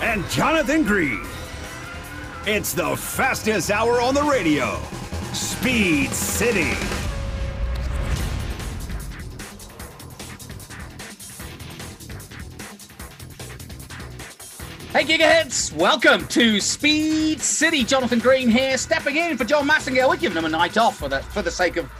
and Jonathan Green. It's the fastest hour on the radio. Speed City. Hey Gigaheads, welcome to Speed City. Jonathan Green here, stepping in for John Massengale. We're giving him a night off for the for the sake of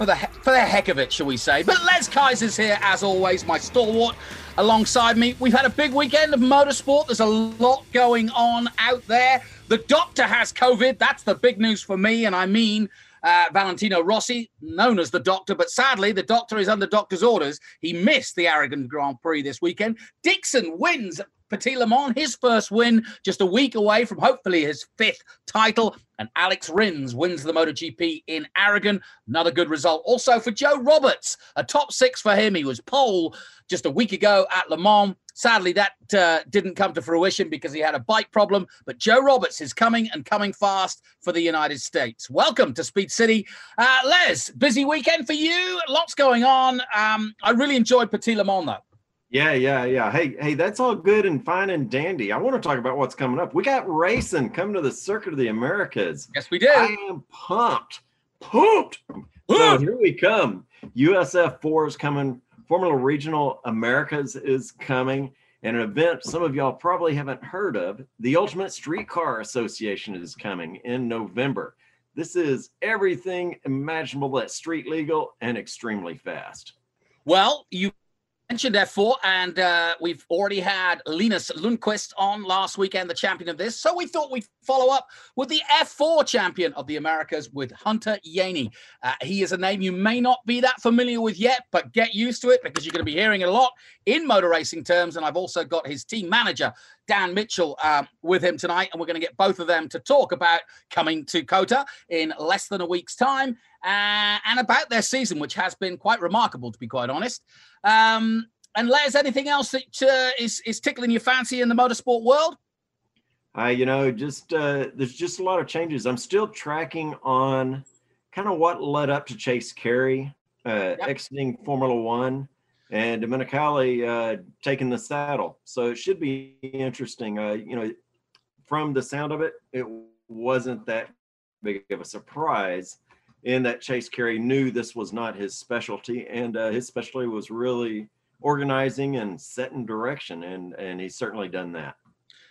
for the for the heck of it, shall we say? But Les Kaiser's here as always, my stalwart alongside me. We've had a big weekend of motorsport. There's a lot going on out there. The doctor has COVID. That's the big news for me. And I mean, uh, Valentino Rossi, known as the doctor, but sadly, the doctor is under doctor's orders. He missed the Aragon Grand Prix this weekend. Dixon wins Petit Le Mans, his first win, just a week away from hopefully his fifth title. And Alex Rins wins the MotoGP in Aragon. Another good result. Also for Joe Roberts, a top six for him. He was pole just a week ago at Le Mans. Sadly, that uh, didn't come to fruition because he had a bike problem. But Joe Roberts is coming and coming fast for the United States. Welcome to Speed City. Uh, Les, busy weekend for you. Lots going on. Um, I really enjoyed Petit Le Mans, though. Yeah, yeah, yeah. Hey, hey, that's all good and fine and dandy. I want to talk about what's coming up. We got racing coming to the Circuit of the Americas. Yes, we did. I am pumped, pumped. So here we come. USF four is coming. Formula Regional Americas is coming. And an event some of y'all probably haven't heard of. The Ultimate Streetcar Association is coming in November. This is everything imaginable that's street legal and extremely fast. Well, you mentioned F4, and uh, we've already had Linus Lundqvist on last weekend, the champion of this. So we thought we'd follow up with the F4 champion of the Americas with Hunter Yeany. Uh, he is a name you may not be that familiar with yet, but get used to it because you're going to be hearing it a lot in motor racing terms. And I've also got his team manager, Dan Mitchell, um, with him tonight. And we're going to get both of them to talk about coming to COTA in less than a week's time uh, and about their season, which has been quite remarkable, to be quite honest. Um, and Les, anything else that uh, is is tickling your fancy in the motorsport world? Uh, you know, just uh, there's just a lot of changes. I'm still tracking on kind of what led up to Chase Carey uh, yep. exiting Formula One and Domenicali uh, taking the saddle. So it should be interesting. Uh, you know, from the sound of it, it wasn't that big of a surprise in that Chase Carey knew this was not his specialty, and uh, his specialty was really organizing and setting direction, and and he's certainly done that.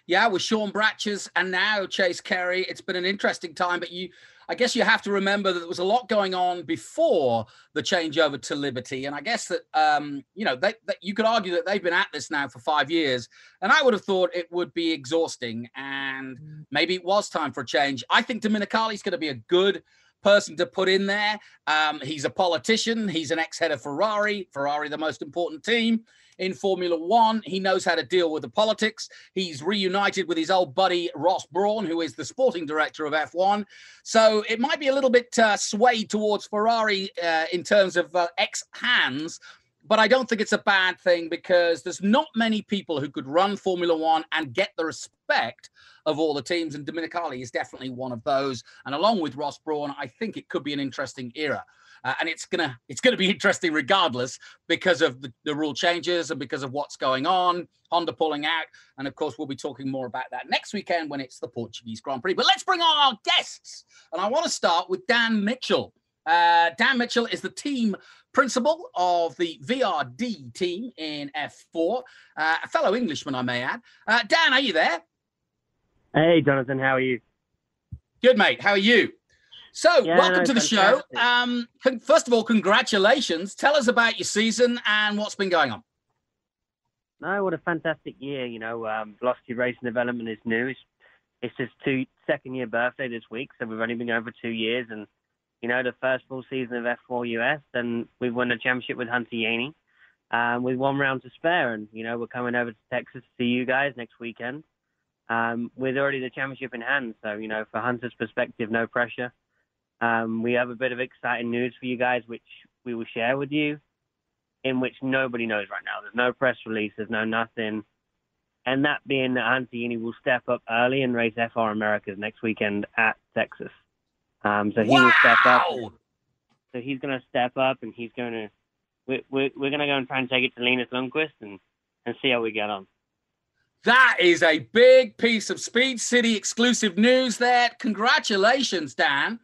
Yeah, with Sean Bratches and now Chase Carey, it's been an interesting time. But you, I guess you have to remember that there was a lot going on before the changeover to Liberty, and I guess that um, you know they, that you could argue that they've been at this now for five years, and I would have thought it would be exhausting, and mm. maybe it was time for a change. I think Domenicali's going to be a good person to put in there. Um, he's a politician. He's an ex-head of Ferrari. Ferrari, the most important team in Formula One. He knows how to deal with the politics. He's reunited with his old buddy Ross Brawn, who is the sporting director of F1. So it might be a little bit uh, swayed towards Ferrari uh, in terms of uh, ex hands. But I don't think it's a bad thing because there's not many people who could run Formula One and get the respect of all the teams, and Domenicali is definitely one of those. And along with Ross Brawn, I think it could be an interesting era. Uh, and it's gonna it's gonna be interesting regardless because of the, the, rule changes and because of what's going on. Honda pulling out, and of course we'll be talking more about that next weekend when it's the Portuguese Grand Prix. But let's bring on our guests, and I want to start with Dan Mitchell. Uh, Dan Mitchell is the team principal of the VRD team in F4, uh, a fellow Englishman, I may add. Uh, Dan, are you there? Hey, Jonathan, how are you? Good, mate. How are you? So, yeah, welcome no, to the fantastic. show. Um, first of all, congratulations. Tell us about your season and what's been going on. No, what a fantastic year. You know, um, Velocity Racing Development is new. It's, it's his two, second year birthday this week, so we've only been going for two years. And, you know, the first full season of F4 US, and we've won the championship with Hunter Yeany um, with one round to spare. And, you know, we're coming over to Texas to see you guys next weekend um, with already the championship in hand. So, you know, for Hunter's perspective, no pressure. Um, we have a bit of exciting news for you guys, which we will share with you, in which nobody knows right now. There's no press release, there's no nothing. And that being that Hunter will step up early and race FR Americas next weekend at Texas. Um, so he wow! will step up. So he's going to step up and he's going to we're, we're, we're going to go and try and take it to Linus Lundqvist and, and see how we get on. That is a big piece of Speed City exclusive news there. Congratulations, Dan.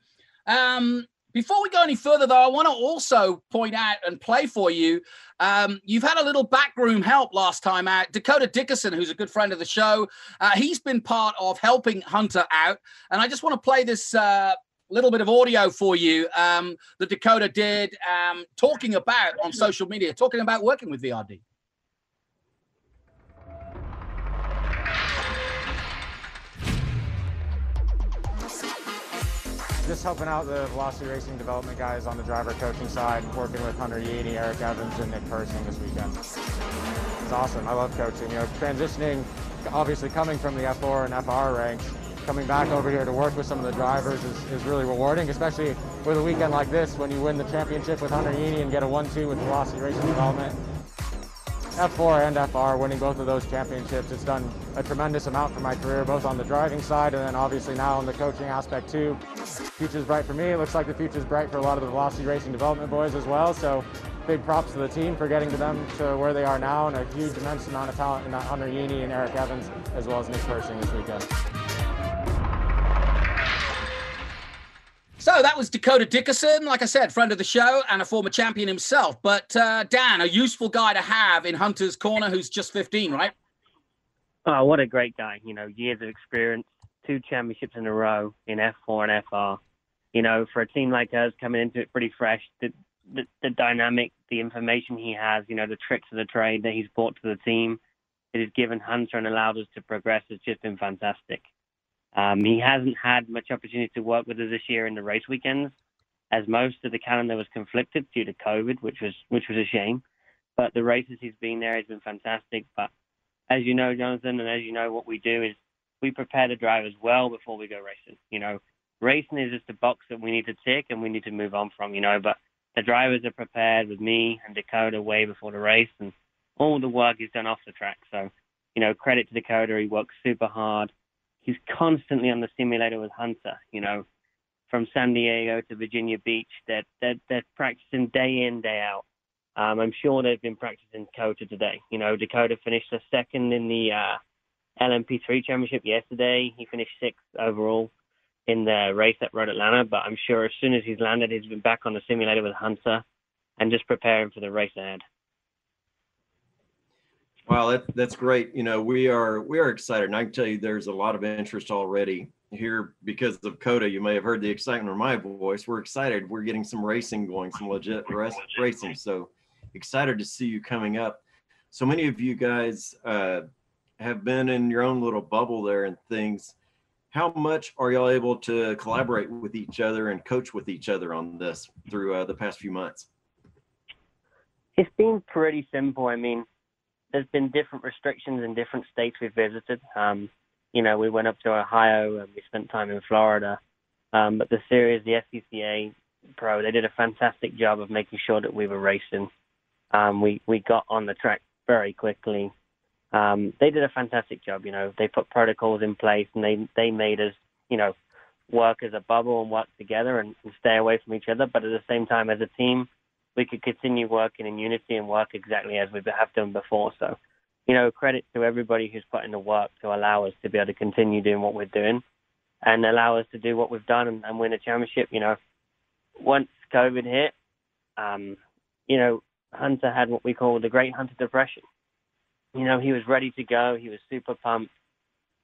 Um, before we go any further, though, I want to also point out and play for you. Um, you've had a little backroom help last time out. Dakota Dickerson, who's a good friend of the show, uh, he's been part of helping Hunter out. And I just want to play this uh, little bit of audio for you um, that Dakota did um, talking about on social media, talking about working with VRD. Just helping out the Velocity Racing development guys on the driver coaching side, working with Hunter Yeany, Eric Evans, and Nick Persing this weekend. It's awesome. I love coaching. You know, transitioning, obviously coming from the F4 and FR ranks, coming back over here to work with some of the drivers is, is really rewarding, especially with a weekend like this when you win the championship with Hunter Yeany and get a 1-2 with Velocity Racing Development. F4 and FR, winning both of those championships, it's done a tremendous amount for my career, both on the driving side and then obviously now on the coaching aspect too. Future's bright for me. It looks like the future's bright for a lot of the Velocity Racing Development boys as well. So big props to the team for getting to them to where they are now and a huge immense amount of talent in uh, Hunter Yeany and Eric Evans as well as Nick Persing this weekend. So that was Dakota Dickerson, like I said, friend of the show and a former champion himself. But uh, Dan, a useful guy to have in Hunter's Corner who's just 15, right? Oh, what a great guy. You know, years of experience, two championships in a row in F4 and FR. You know, for a team like us coming into it pretty fresh, the, the, the dynamic, the information he has, you know, the tricks of the trade that he's brought to the team, it has given Hunter and allowed us to progress has just been fantastic. Um, he hasn't had much opportunity to work with us this year in the race weekends, as most of the calendar was conflicted due to COVID, which was which was a shame. But the races he's been there has been fantastic. But as you know, Jonathan, and as you know, what we do is we prepare the drivers well before we go racing. You know, racing is just a box that we need to tick and we need to move on from. You know, but the drivers are prepared with me and Dakota way before the race, and all the work is done off the track. So, you know, credit to Dakota. He works super hard he's constantly on the simulator with Hunter. You know, from San Diego to Virginia Beach, they're they're, they're practicing day in day out. Um, I'm sure they've been practicing Dakota today. You know, Dakota finished second in the uh, LMP3 championship yesterday. He finished sixth overall in the race at Road Atlanta. But I'm sure as soon as he's landed, he's been back on the simulator with Hunter and just preparing for the race ahead. Wow, that, that's great. You know, we are we are excited, and I can tell you there's a lot of interest already here because of COTA. You may have heard the excitement in my voice. We're excited. We're getting some racing going, some legit racing. So excited to see you coming up. So many of you guys uh, have been in your own little bubble there and things. How much are y'all able to collaborate with each other and coach with each other on this through uh, the past few months? It's been pretty simple. I mean, there's been different restrictions in different states we've visited. Um, you know, we went up to Ohio and we spent time in Florida. Um, but the series, the SCCA Pro, they did a fantastic job of making sure that we were racing. Um, we we got on the track very quickly. Um, they did a fantastic job. You know, they put protocols in place and they they made us, you know, work as a bubble and work together and, and stay away from each other. But at the same time, as a team, we could continue working in unity and work exactly as we have done before. So, you know, credit to everybody who's put in the work to allow us to be able to continue doing what we're doing and allow us to do what we've done and, and win a championship. You know, once COVID hit, um, you know, Hunter had what we call the Great Hunter Depression. You know, he was ready to go. He was super pumped.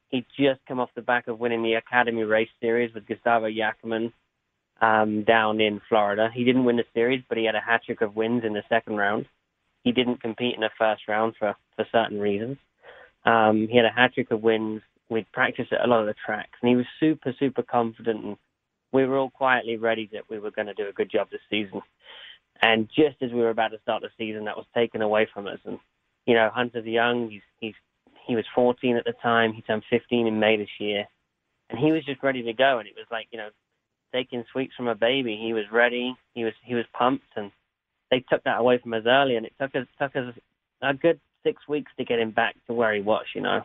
He'd just come off the back of winning the Academy Race Series with Gustavo Yackerman um, down in Florida. He didn't win the series, but he had a hat trick of wins in the second round. He didn't compete in the first round for, for certain reasons. Um, he had a hat trick of wins. We'd practiced at a lot of the tracks, and he was super, super confident. And we were all quietly ready that we were going to do a good job this season. And just as we were about to start the season, that was taken away from us. And you know, Hunter's young. He's he's he was 14 at the time. He turned 15 in May this year, and he was just ready to go. And it was like you know, taking sweets from a baby. He was ready. He was he was pumped, and they took that away from us early, and it took us took us a good six weeks to get him back to where he was. You know,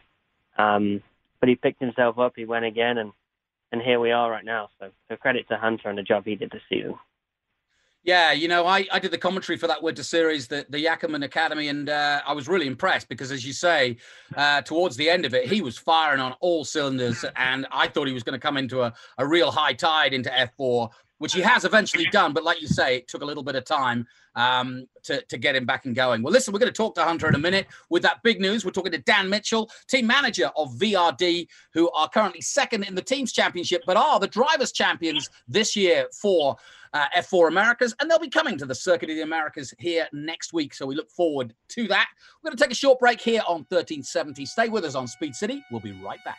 um, but he picked himself up. He went again, and and here we are right now. So, so credit to Hunter and the job he did this season. Yeah, you know, I, I did the commentary for that winter series, the, the Yackerman Academy, and uh, I was really impressed because, as you say, uh, towards the end of it, he was firing on all cylinders, and I thought he was going to come into a, a real high tide into F4 which he has eventually done. But like you say, it took a little bit of time um, to, to get him back and going. Well, listen, we're going to talk to Hunter in a minute with that big news. We're talking to Dan Mitchell, team manager of VRD, who are currently second in the teams championship, but are the drivers' champions this year for uh, F4 Americas. And they'll be coming to the Circuit of the Americas here next week. So we look forward to that. We're going to take a short break here on 1370. Stay with us on Speed City. We'll be right back.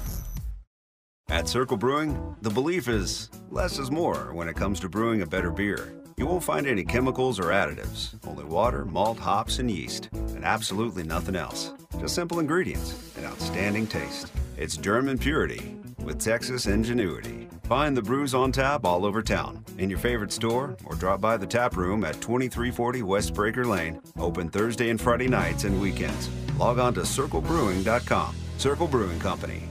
At Circle Brewing, the belief is less is more when it comes to brewing a better beer. You won't find any chemicals or additives, only water, malt, hops, and yeast, and absolutely nothing else. Just simple ingredients and outstanding taste. It's German purity with Texas ingenuity. Find the brews on tap all over town, in your favorite store, or drop by the tap room at 2340 West Breaker Lane, open Thursday and Friday nights and weekends. Log on to circlebrewing.com. Circle Brewing Company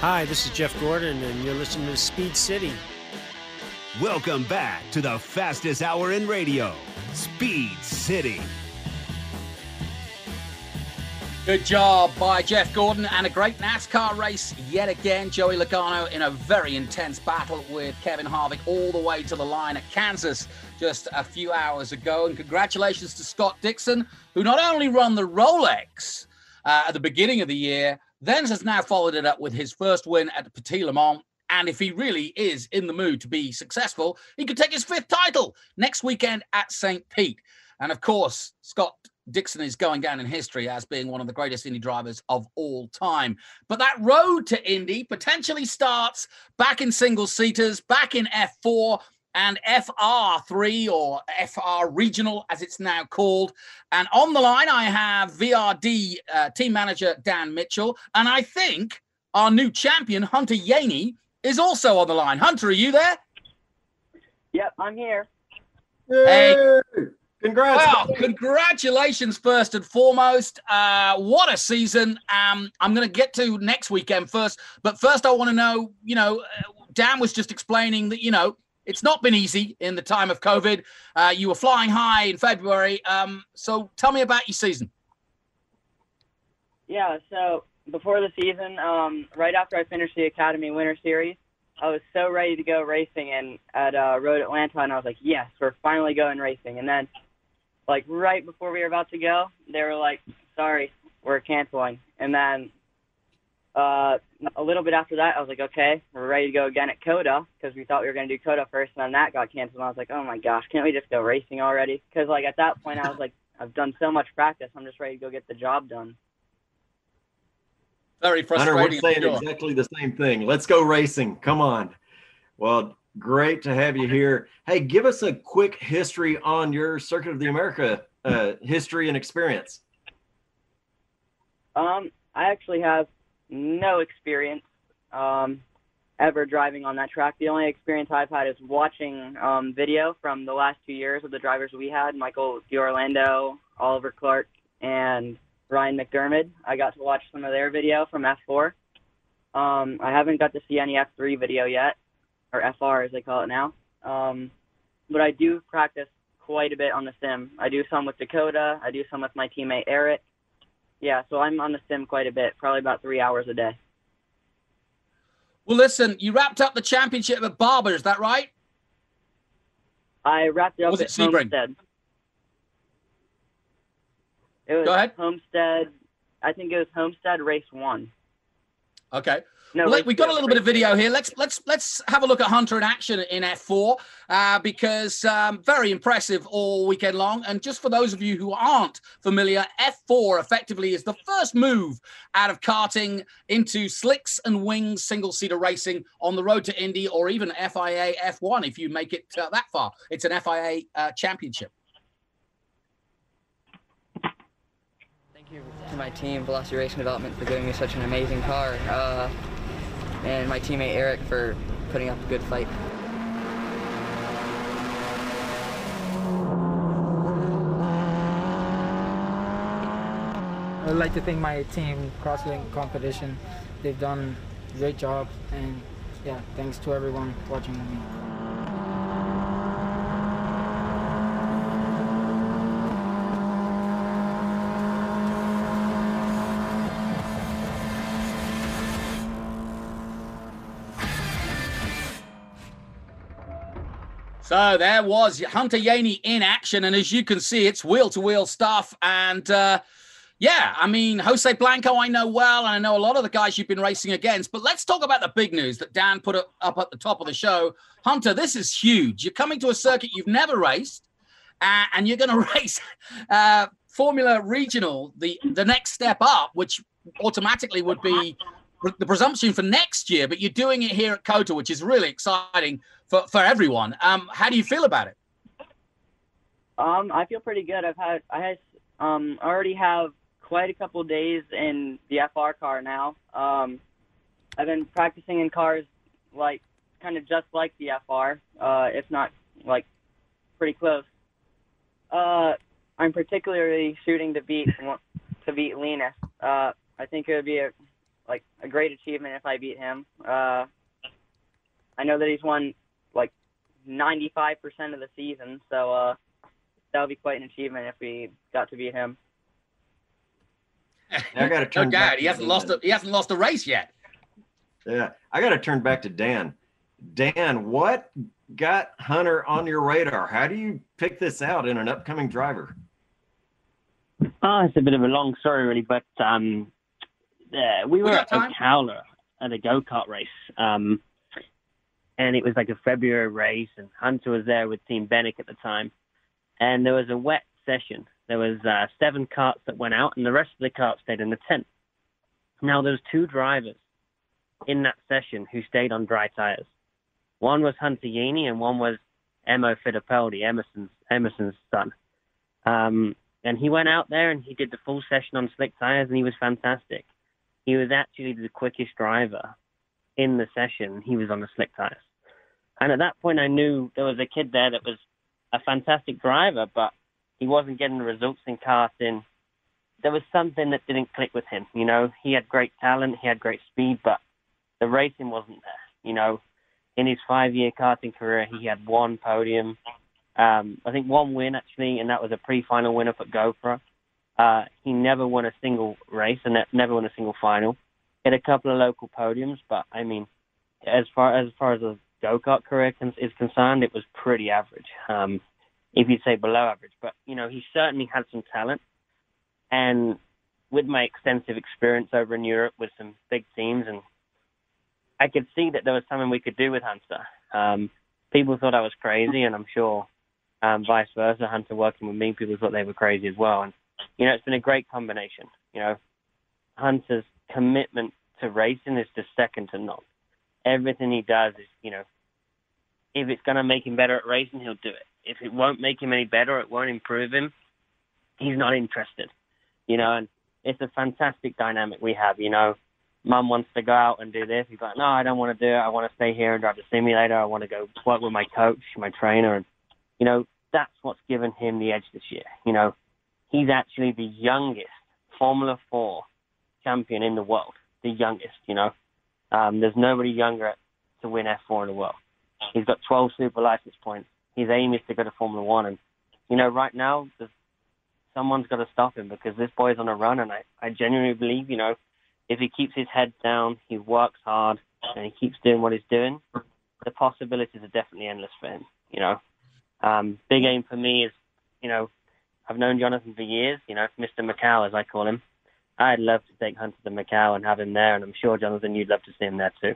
Hi, this is Jeff Gordon, and you're listening to Speed City. Welcome back to the fastest hour in radio, Speed City. Good job by Jeff Gordon and a great NASCAR race yet again. Joey Logano in a very intense battle with Kevin Harvick all the way to the line at Kansas just a few hours ago. And congratulations to Scott Dixon, who not only won the Rolex uh, at the beginning of the year, then has now followed it up with his first win at Petit Le Mans. And if he really is in the mood to be successful, he could take his fifth title next weekend at St. Pete. And of course, Scott Dixon is going down in history as being one of the greatest Indy drivers of all time. But that road to Indy potentially starts back in single seaters, back in F4 and FR3 or FR Regional, as it's now called. And on the line, I have VRD uh, team manager Dan Mitchell. And I think our new champion, Hunter Yeany, is also on the line. Hunter, are you there? Yep, I'm here. Hey. Congrats. Well, congratulations first and foremost. Uh, what a season. Um, I'm going to get to next weekend first, but first I want to know, you know, uh, Dan was just explaining that, you know, it's not been easy in the time of COVID. Uh, you were flying high in February. Um, so tell me about your season. Yeah, so before the season, um, right after I finished the Academy Winter Series, I was so ready to go racing and at uh, Road Atlanta, and I was like, yes, we're finally going racing. And then, like right before we were about to go, they were like, sorry, we're canceling. And then uh, a little bit after that, I was like, okay, we're ready to go again at COTA because we thought we were going to do COTA first, and then that got canceled. And I was like, oh my gosh, can't we just go racing already? Because like at that point, I was like, I've done so much practice, I'm just ready to go get the job done. Very Hunter, frustrating. we're saying sure. exactly the same thing. Let's go racing. Come on. Well, great to have you here. Hey, give us a quick history on your Circuit of the America uh, history and experience. Um, I actually have no experience um, ever driving on that track. The only experience I've had is watching um, video from the last two years of the drivers we had Michael D'Orlando, Oliver Clark, and Ryan McDermott. I got to watch some of their video from F4. Um, I haven't got to see any F3 video yet, or FR as they call it now. Um, but I do practice quite a bit on the sim. I do some with Dakota. I do some with my teammate Eric. Yeah, so I'm on the sim quite a bit, probably about three hours a day. Well, listen, you wrapped up the championship at Barber, is that right? I wrapped it up Was it at Sebring? Homestead. It was Go ahead. Homestead. I think it was Homestead Race One. Okay. No, Well, we've got a little bit of video here. Let's let's let's have a look at Hunter in action in F4 uh, because um, very impressive all weekend long. And just for those of you who aren't familiar, F4 effectively is the first move out of karting into slicks and wings single seater racing on the road to Indy or even FIA F1 if you make it uh, that far. It's an FIA uh, championship. Thank you to my team, Velocity Racing Development, for giving me such an amazing car, uh, and my teammate Eric for putting up a good fight. I would like to thank my team, Crosslink Competition. They've done a great job, and yeah, thanks to everyone watching me. So there was Hunter Yeany in action, and as you can see, it's wheel to wheel stuff. And uh, yeah, I mean, Jose Blanco, I know well, and I know a lot of the guys you've been racing against. But let's talk about the big news that Dan put up at the top of the show. Hunter, this is huge. You're coming to a circuit you've never raced, uh, and you're going to race uh, Formula Regional, the the next step up, which automatically would be the presumption for next year. But you're doing it here at COTA, which is really exciting for, for everyone. Um, how do you feel about it? Um, I feel pretty good. I've had I had um already have quite a couple days in the FR car now. Um, I've been practicing in cars like kind of just like the FR, uh, if not like pretty close. Uh, I'm particularly shooting to beat to beat Linus. Uh, I think it would be a like a great achievement if I beat him. Uh, I know that he's won 95% of the season, so uh, that would be quite an achievement if we got to beat him. I got to turn. back doubt, he to hasn't Dan. lost a, he hasn't lost a race yet. Yeah, I got to turn back to Dan. Dan, what got Hunter on your radar? How do you pick this out in an upcoming driver? Oh, it's a bit of a long story, really, but um, uh, we were got at time. Ocala at a go kart race, um, and it was like a February race, and Hunter was there with Team Benik at the time, and there was a wet session, there was uh, seven karts that went out, and the rest of the karts stayed in the tent. Now there was two drivers in that session who stayed on dry tires. One was Hunter Yeany, and one was Emmo Fittipaldi, Emerson's Emerson's son. Um, and he went out there and he did the full session on slick tires, and he was fantastic. He was actually the quickest driver in the session. He was on the slick tires. And at that point, I knew there was a kid there that was a fantastic driver, but he wasn't getting the results in karting. There was something that didn't click with him. You know, he had great talent, he had great speed, but the racing wasn't there. You know, in his five-year karting career, he had one podium, um, I think one win actually, and that was a pre-final win up at GoPro. Uh, he never won a single race and never won a single final. He had a couple of local podiums, but I mean, as far as far as a go kart career is concerned, it was pretty average. Um, if you'd say below average, but you know, he certainly had some talent. And with my extensive experience over in Europe with some big teams, and I could see that there was something we could do with Hunter. Um, people thought I was crazy, and I'm sure um, vice versa. Hunter working with me, people thought they were crazy as well. And you know, it's been a great combination. You know, Hunter's commitment to racing is just second to none everything he does is, you know, if it's going to make him better at racing, he'll do it. If it won't make him any better, it won't improve him, he's not interested. You know, and it's a fantastic dynamic we have. You know, mum wants to go out and do this. He's like, no, I don't want to do it. I want to stay here and drive the simulator. I want to go work with my coach, my trainer. And, you know, that's what's given him the edge this year. You know, he's actually the youngest Formula 4 champion in the world. The youngest, you know. Um, there's nobody younger to win F4 in the world. He's got 12 super license points. His aim is to go to Formula One, and you know, right now, someone's got to stop him because this boy's on a run, and I, I genuinely believe, you know, if he keeps his head down, he works hard, and he keeps doing what he's doing, the possibilities are definitely endless for him. You know, um, big aim for me is, you know, I've known Jonathan for years. You know, Mr. Macau as I call him. I'd love to take Hunter to Macau and have him there, and I'm sure Jonathan, you'd love to see him there too.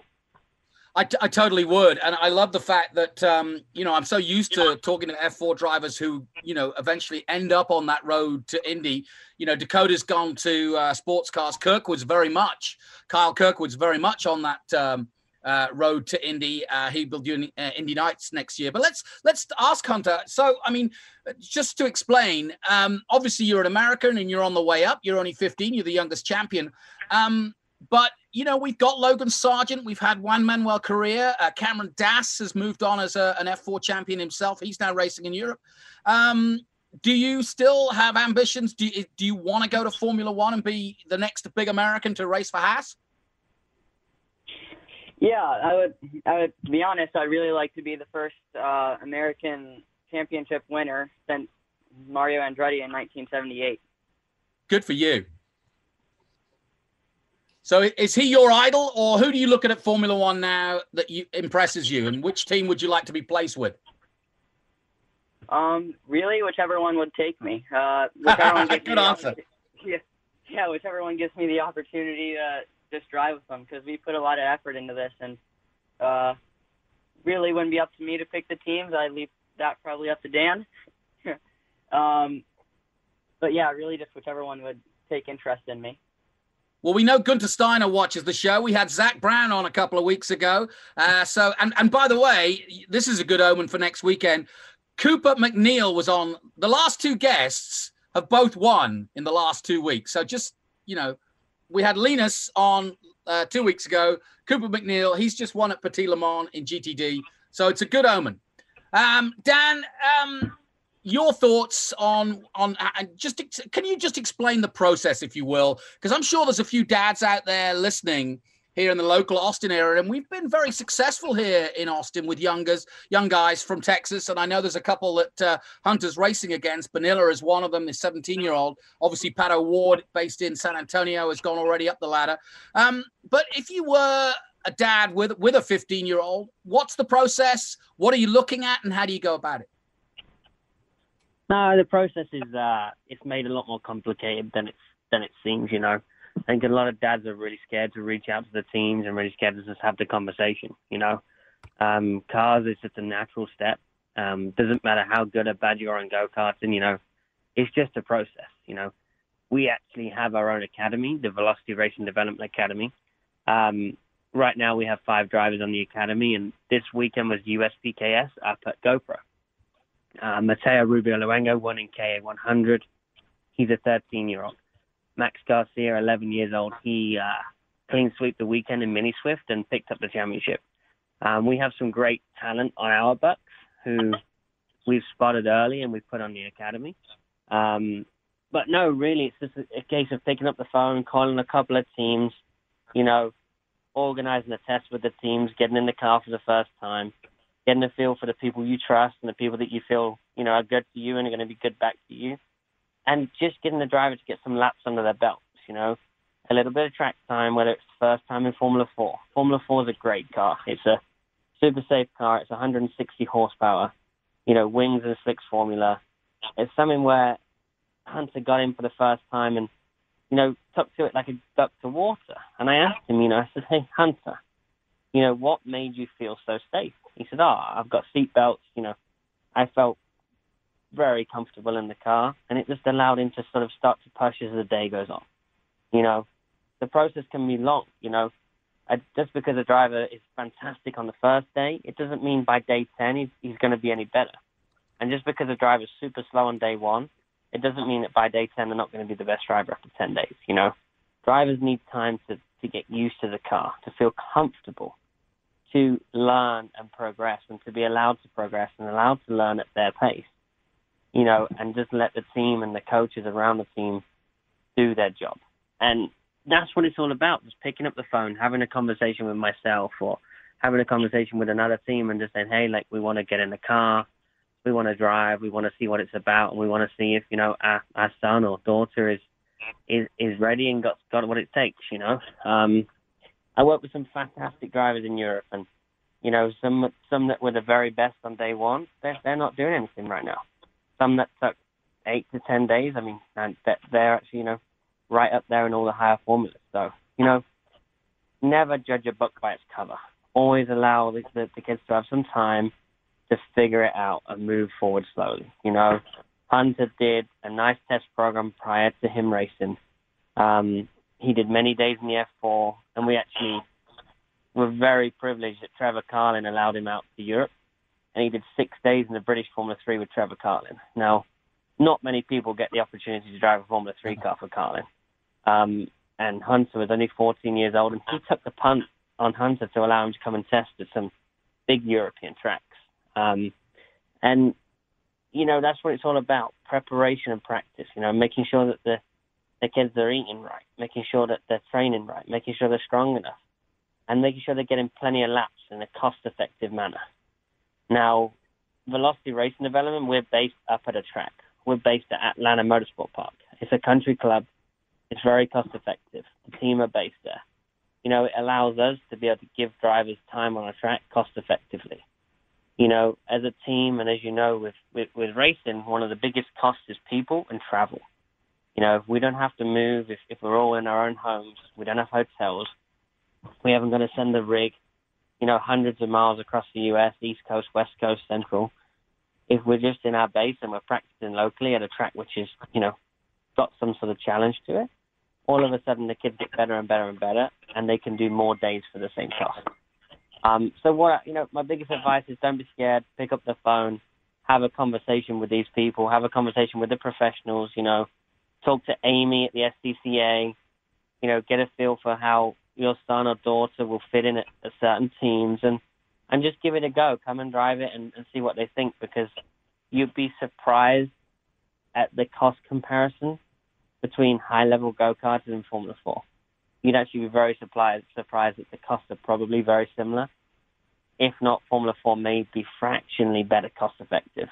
I, t- I totally would, and I love the fact that um, you know I'm so used to talking to F4 drivers who you know eventually end up on that road to Indy. You know, Dakota's gone to uh, sports cars. Kirkwood's very much Kyle Kirkwood's very much on that um, uh, road to Indy. Uh, he'll be doing uh, Indy Lights next year. But let's let's ask Hunter. So, I mean, just to explain, um, obviously you're an American and you're on the way up. You're only 15. You're the youngest champion. Um, but you know we've got Logan Sargent. We've had Juan Manuel Correa. Uh, Cameron Das has moved on as a, an F4 champion himself. He's now racing in Europe. Um, do you still have ambitions? Do you, do you want to go to Formula One and be the next big American to race for Haas? Yeah, I would. I would be honest. I'd really like to be the first uh, American championship winner since Mario Andretti in 1978. Good for you. So is he your idol, or who do you look at at Formula One now that you impresses you, and which team would you like to be placed with? Um, really, whichever one would take me. Uh, whichever one Good answer. Yeah, yeah, whichever one gives me the opportunity to just drive with them because we put a lot of effort into this, and uh, really wouldn't be up to me to pick the teams. I leave that probably up to Dan. um, but yeah, really just whichever one would take interest in me. Well, we know Guenther Steiner watches the show. We had Zak Brown on a couple of weeks ago. Uh, so, and, and by the way, this is a good omen for next weekend. Cooper MacNeil was on. The last two guests have both won in the last two weeks. So just, you know, we had Linus on uh, two weeks ago. Cooper MacNeil, he's just won at Petit Le Mans in GTD, so it's a good omen. Um, Dan, um, your thoughts on on uh, just can you just explain the process, if you will, because I'm sure there's a few dads out there listening here in the local Austin area. And we've been very successful here in Austin with youngers, young guys from Texas. And I know there's a couple that uh, Hunter's racing against. Bonilla is one of them, the 17 year old. Obviously, Pato O'Ward, based in San Antonio, has gone already up the ladder. Um, but if you were a dad with with a 15 year old, what's the process? What are you looking at, and how do you go about it? No, the process is uh, it's made a lot more complicated than it's than it seems. You know, I think a lot of dads are really scared to reach out to the teams and really scared to just have the conversation. You know, um, cars is just a natural step. Um, doesn't matter how good or bad you are in go karts, and you know, it's just a process. You know, we actually have our own academy, the Velocity Racing Development Academy. Um, right now, we have five drivers on the academy, and this weekend was USPKS up at GoPro. Uh, Mateo Rubio Luengo won in KA 100. He's a 13 year old. Max Garcia, 11 years old. He uh, clean sweep the weekend in Mini Swift and picked up the championship. Um, we have some great talent on our bucks who we've spotted early and we put on the academy. Um, but no, really, it's just a, a case of picking up the phone, calling a couple of teams, you know, organizing a test with the teams, getting in the car for the first time, getting a feel for the people you trust and the people that you feel, you know, are good to you and are going to be good back to you. And just getting the driver to get some laps under their belts, you know, a little bit of track time, whether it's the first time in Formula 4. Formula 4 is a great car. It's a super safe car. It's 160 horsepower, you know, wings and slicks formula. It's something where Hunter got in for the first time and, you know, took to it like a duck to water. And I asked him, you know, I said, hey, Hunter, you know, what made you feel so safe? He said, oh, I've got seat belts, you know, I felt very comfortable in the car and it just allowed him to sort of start to push as the day goes on. You know, the process can be long, you know. Just because a driver is fantastic on the first day, it doesn't mean by day 10 he's, he's going to be any better. And just because a driver is super slow on day one, it doesn't mean that by day 10 they're not going to be the best driver after 10 days, you know. Drivers need time to, to get used to the car, to feel comfortable, to learn and progress, and to be allowed to progress and allowed to learn at their pace, you know, and just let the team and the coaches around the team do their job. And that's what it's all about, just picking up the phone, having a conversation with myself or having a conversation with another team and just saying, hey, like, we want to get in the car we want to drive, we want to see what it's about, and we want to see if you know our, our son or daughter is is is ready and got got what it takes. You know, um, I work with some fantastic drivers in Europe, and you know some some that were the very best on day one, they're they're not doing anything right now. Some that took eight to ten days. I mean, and they're actually you know right up there in all the higher formulas. So you know, never judge a book by its cover. Always allow the, the, the kids to have some time to figure it out and move forward slowly. You know, Hunter did a nice test program prior to him racing. Um, he did many days in the F4, and we actually were very privileged that Trevor Carlin allowed him out to Europe, and he did six days in the British Formula 3 with Trevor Carlin. Now, not many people get the opportunity to drive a Formula 3 car for Carlin. Um, and Hunter was only 14 years old, and he took the punt on Hunter to allow him to come and test at some big European tracks. Um, and you know that's what it's all about: preparation and practice. You know, making sure that the the kids are eating right, making sure that they're training right, making sure they're strong enough, and making sure they're getting plenty of laps in a cost-effective manner. Now, Velocity Racing Development, we're based up at a track. We're based at Atlanta Motorsport Park. It's a country club. It's very cost-effective. The team are based there. You know, it allows us to be able to give drivers time on a track cost-effectively you know, as a team and as you know with, with, with racing, one of the biggest costs is people and travel. You know, if we don't have to move, if, if we're all in our own homes, we don't have hotels, we haven't got to send the rig, you know, hundreds of miles across the U.S., East Coast, West Coast, Central. If we're just in our base and we're practicing locally at a track which is, you know, got some sort of challenge to it, all of a sudden the kids get better and better and better, and they can do more days for the same cost. Um, so what you know, my biggest advice is don't be scared. Pick up the phone, have a conversation with these people, have a conversation with the professionals. You know, talk to Amy at the SCCA. You know, get a feel for how your son or daughter will fit in at, certain teams, and and just give it a go. Come and drive it and, and see what they think because you'd be surprised at the cost comparison between high level go karts and Formula Four you'd actually be very surprised surprised that the costs are probably very similar. If not, Formula Four may be fractionally better cost effective.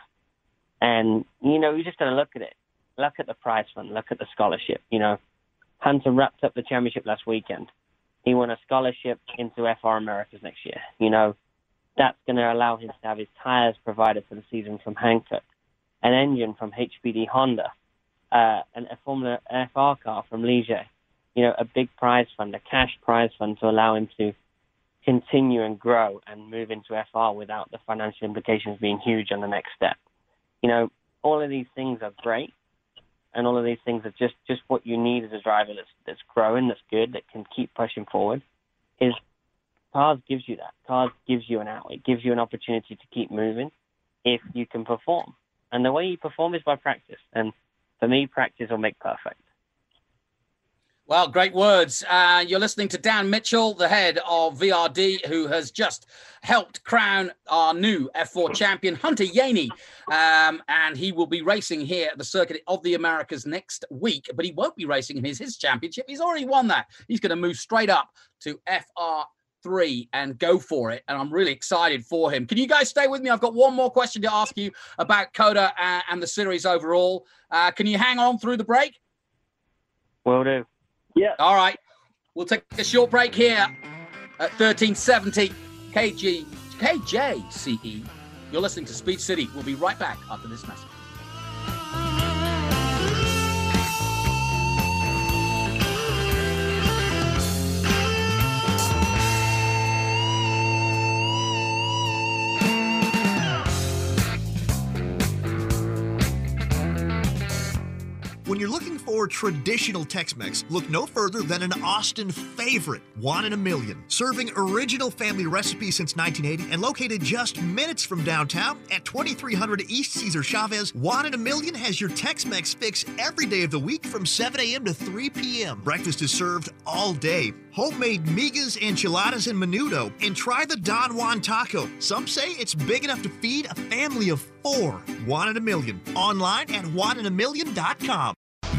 And you know, you're just to look at it. Look at the prize fund. Look at the scholarship. You know, Hunter wrapped up the championship last weekend. He won a scholarship into FR Americas next year. You know, that's going to allow him to have his tires provided for the season from Hankook, an engine from HPD Honda, uh, and a Formula FR car from Ligier you know, a big prize fund, a cash prize fund to allow him to continue and grow and move into FR without the financial implications being huge on the next step. You know, all of these things are great, and all of these things are just just what you need as a driver that's that's growing, that's good, that can keep pushing forward. Is cars gives you that. Cars gives you an out. It gives you an opportunity to keep moving if you can perform. And the way you perform is by practice. And for me, practice will make perfect. Well, great words. Uh, you're listening to Dan Mitchell, the head of VRD, who has just helped crown our new F4 champion, Hunter Yeany. Um, and he will be racing here at the Circuit of the Americas next week, but he won't be racing in his, his championship. He's already won that. He's going to move straight up to FR3 and go for it. And I'm really excited for him. Can you guys stay with me? I've got one more question to ask you about COTA and, and the series overall. Uh, can you hang on through the break? Will do. Yeah. All right. We'll take a short break here at 1370 KG KJCE. You're listening to Speed City. We'll be right back after this message. When you're looking for traditional Tex-Mex, look no further than an Austin favorite, One in a Million. Serving original family recipes since 1980 and located just minutes from downtown at 2300 East Cesar Chavez, One in a Million has your Tex-Mex fix every day of the week from 7 a.m. to 3 p.m. Breakfast is served all day. Homemade migas, enchiladas, and menudo. And try the Don Juan taco. Some say it's big enough to feed a family of four. One in a Million. Online at oneinaMillion.com.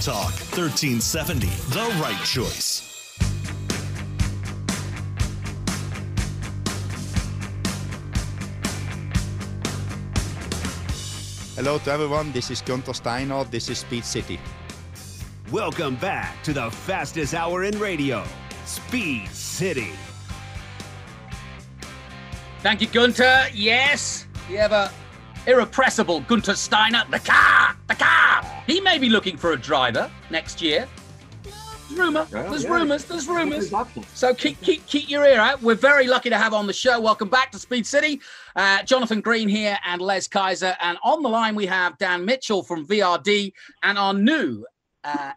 Talk 1370, the right choice. Hello to everyone, this is Guenther Steiner, this is Speed City. Welcome back to the fastest hour in radio, Speed City. Thank you, Guenther. Yes, the ever irrepressible Guenther Steiner. The car, the car. He may be looking for a driver next year. There's rumor. Well, there's yeah. rumors. There's rumors. So keep keep keep your ear out. We're very lucky to have on the show. Welcome back to Speed City. Uh, Jonathan Green here and Les Kaiser. And on the line we have Dan Mitchell from VRD and our new uh,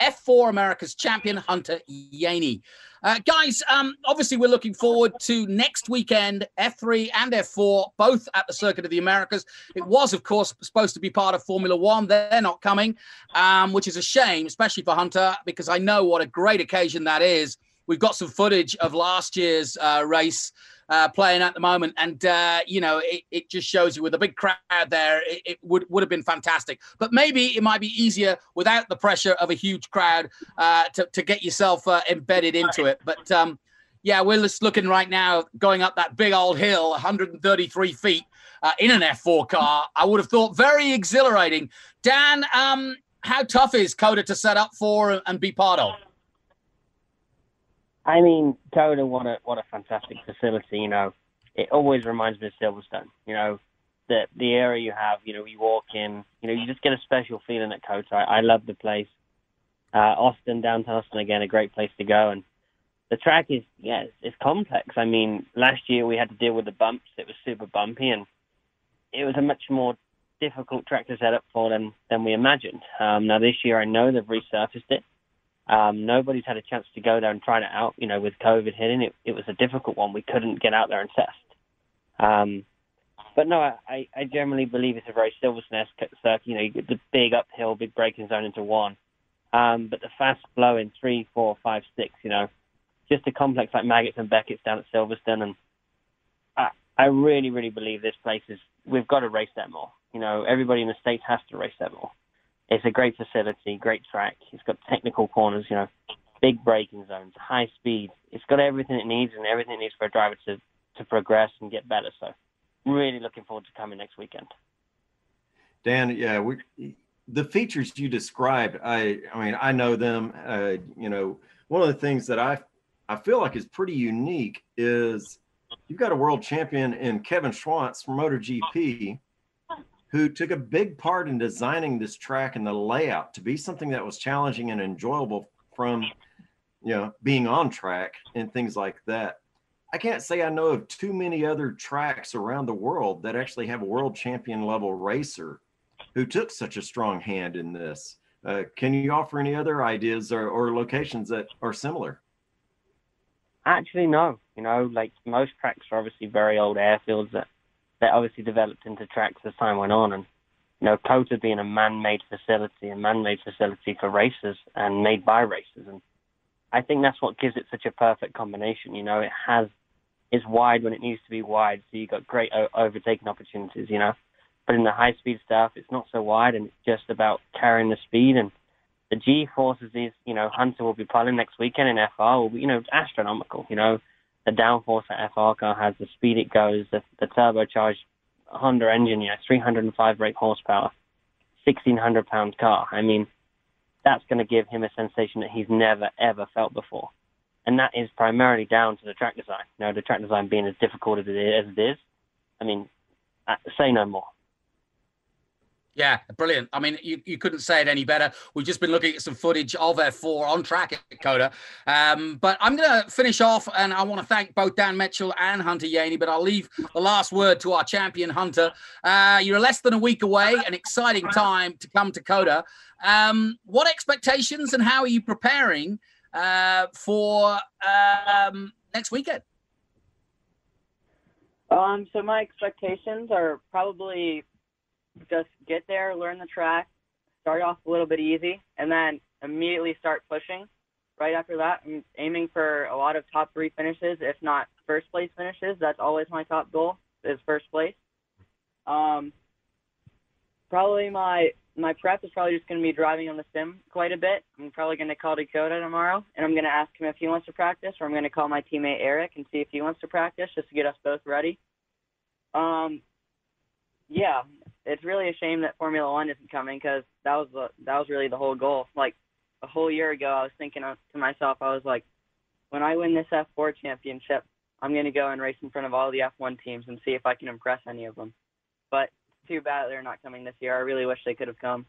F4 America's champion Hunter Yeany. Uh, guys, um, obviously we're looking forward to next weekend, F3 and F4, both at the Circuit of the Americas. It was, of course, supposed to be part of Formula One. They're not coming, um, which is a shame, especially for Hunter, because I know what a great occasion that is. We've got some footage of last year's uh, race uh, playing at the moment, and uh, you know it, it just shows you with a big crowd there, it, it would would have been fantastic. But maybe it might be easier without the pressure of a huge crowd uh, to to get yourself uh, embedded into it. But um, yeah, we're just looking right now going up that big old hill, 133 feet uh, in an F4 car. I would have thought very exhilarating. Dan, um, how tough is COTA to set up for and be part of? I mean, COTA, what a what a fantastic facility. You know, it always reminds me of Silverstone. You know, the the area you have. You know, you walk in, you know, you just get a special feeling at COTA. I, I love the place. Uh, Austin, downtown Austin, again, a great place to go. And the track is, yeah, it's, it's complex. I mean, last year we had to deal with the bumps. It was super bumpy, and it was a much more difficult track to set up for than than we imagined. Um, now this year, I know they've resurfaced it. Um, nobody's had a chance to go there and try it out. You know, with COVID hitting, it, it was a difficult one. We couldn't get out there and test. Um, but no, I, I generally believe it's a very Silverstone circuit. You know, you get the big uphill, big braking zone into one. Um, but the fast flowing three, four, five, six, you know, just a complex like Maggotts and Becketts down at Silverstone. And I, I really, really believe this place is, we've got to race that more. You know, everybody in the States has to race that more. It's a great facility, great track. It's got technical corners, you know, big braking zones, high speed. It's got everything it needs and everything it needs for a driver to, to progress and get better. So really looking forward to coming next weekend. Dan, yeah, we, the features you described, I, I mean, I know them. Uh, you know, one of the things that I, I feel like is pretty unique is you've got a world champion in Kevin Schwantz from MotoGP, who took a big part in designing this track and the layout to be something that was challenging and enjoyable from, you know, being on track and things like that. I can't say I know of too many other tracks around the world that actually have a world champion level racer who took such a strong hand in this. Uh, can you offer any other ideas or, or locations that are similar? Actually, no. You know, like most tracks are obviously very old airfields that that obviously developed into tracks as time went on. And you know, COTA being a man-made facility, a man-made facility for racers and made by racers, and I think that's what gives it such a perfect combination. You know, it has is wide when it needs to be wide, so you got great overtaking opportunities. You know, but in the high speed stuff, it's not so wide, and it's just about carrying the speed. And the G forces is, you know, Hunter will be pulling next weekend in FR will be, you know, astronomical. You know, the downforce that FR car has, the speed it goes, the, the turbocharged Honda engine, you know, 305 brake horsepower, 1600 pound car. I mean, that's going to give him a sensation that he's never ever felt before and that is primarily down to the track design. Know, the track design being as difficult as it is. As it is. I mean, uh, say no more. Yeah, brilliant. I mean, you, you couldn't say it any better. We've just been looking at some footage of F4 on track at COTA. Um, but I'm going to finish off, and I want to thank both Dan Mitchell and Hunter Yeany, but I'll leave the last word to our champion, Hunter. Uh, you're less than a week away, an exciting time to come to COTA. Um, what expectations and how are you preparing uh, for um, next weekend? Um, so my expectations are probably just get there, learn the track, start off a little bit easy, and then immediately start pushing. Right after that, I'm aiming for a lot of top three finishes, if not first place finishes. That's always my top goal is first place. Um, probably my my prep is probably just going to be driving on the sim quite a bit. I'm probably going to call Dakota tomorrow, and I'm going to ask him if he wants to practice, or I'm going to call my teammate Eric and see if he wants to practice, just to get us both ready. Um, yeah, it's really a shame that Formula One isn't coming because that was the that was really the whole goal. Like a whole year ago, I was thinking to myself, I was like, when I win this F4 championship, I'm going to go and race in front of all the F1 teams and see if I can impress any of them. But too bad they're not coming this year. I really wish they could have come.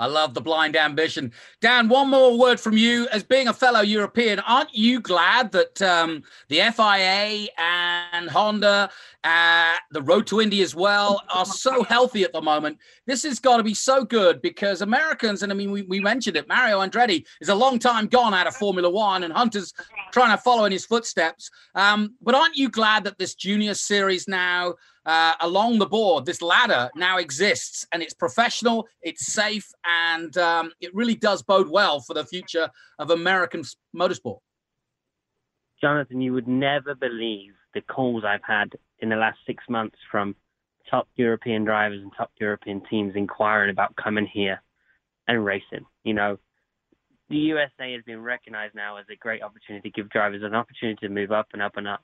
I love the blind ambition. Dan, one more word from you. As being a fellow European, aren't you glad that um, the FIA and Honda, uh, the Road to Indy as well, are so healthy at the moment? This has got to be so good because Americans, and I mean, we, we mentioned it, Mario Andretti is a long time gone out of Formula One, and Hunter's trying to follow in his footsteps. Um, but aren't you glad that this junior series now? Uh, along the board, this ladder now exists and it's professional, it's safe, and um, it really does bode well for the future of American motorsport. Jonathan, you would never believe the calls I've had in the last six months from top European drivers and top European teams inquiring about coming here and racing. You know, the USA has been recognized now as a great opportunity to give drivers an opportunity to move up and up and up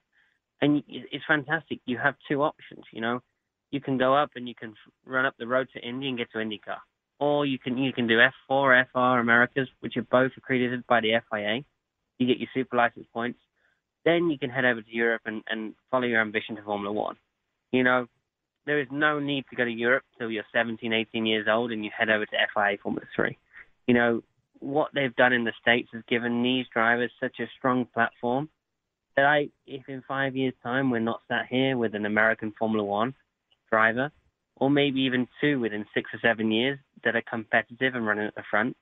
and it's fantastic. You have two options. You know, you can go up and you can run up the road to Indy and get to IndyCar, or you can you can do F4, FR, Americas, which are both accredited by the FIA. You get your super license points. Then you can head over to Europe and, and follow your ambition to Formula One. You know, there is no need to go to Europe till you're 17, 18 years old and you head over to FIA Formula 3. You know, what they've done in the States has given these drivers such a strong platform that I, if in five years' time we're not sat here with an American Formula One driver, or maybe even two within six or seven years that are competitive and running at the front.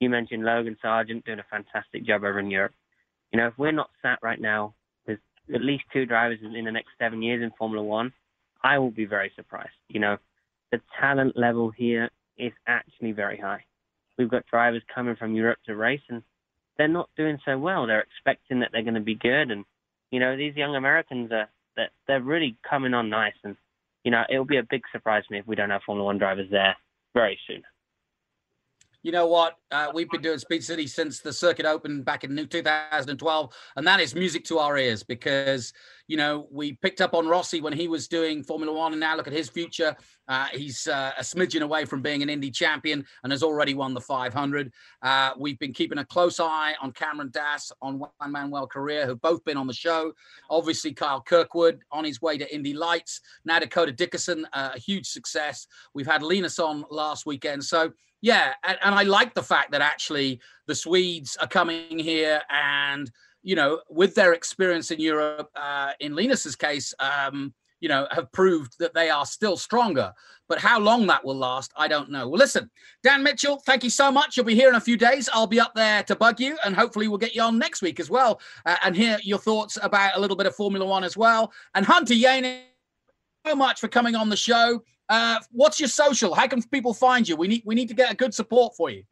You mentioned Logan Sargent doing a fantastic job over in Europe. You know, if we're not sat right now with at least two drivers in the next seven years in Formula One, I will be very surprised. You know, the talent level here is actually very high. We've got drivers coming from Europe to race, and they're not doing so well. They're expecting that they're going to be good, and you know, these young Americans are that they're really coming on nice, and you know, it'll be a big surprise to me if we don't have Formula One drivers there very soon you know what? Uh, we've been doing Speed City since the circuit opened back in 2012, and that is music to our ears because you know we picked up on Rossi when he was doing Formula One, and now look at his future. Uh, he's uh, a smidgen away from being an Indy champion and has already won the 500. Uh, we've been keeping a close eye on Cameron Das, on Juan Manuel Correa, who've both been on the show. Obviously, Kyle Kirkwood on his way to Indy Lights. Now Dakota Dickerson, uh, a huge success. We've had Linus on last weekend, so yeah, and, and I like the fact that actually the Swedes are coming here and you know, with their experience in Europe, uh, in Linus's case, um, you know, have proved that they are still stronger. But how long that will last, I don't know. Well, listen, Dan Mitchell, thank you so much. You'll be here in a few days. I'll be up there to bug you, and hopefully we'll get you on next week as well uh, and hear your thoughts about a little bit of Formula One as well. And Hunter Yeany, so much for coming on the show. Uh, what's your social? How can people find you? We need we need to get a good support for you.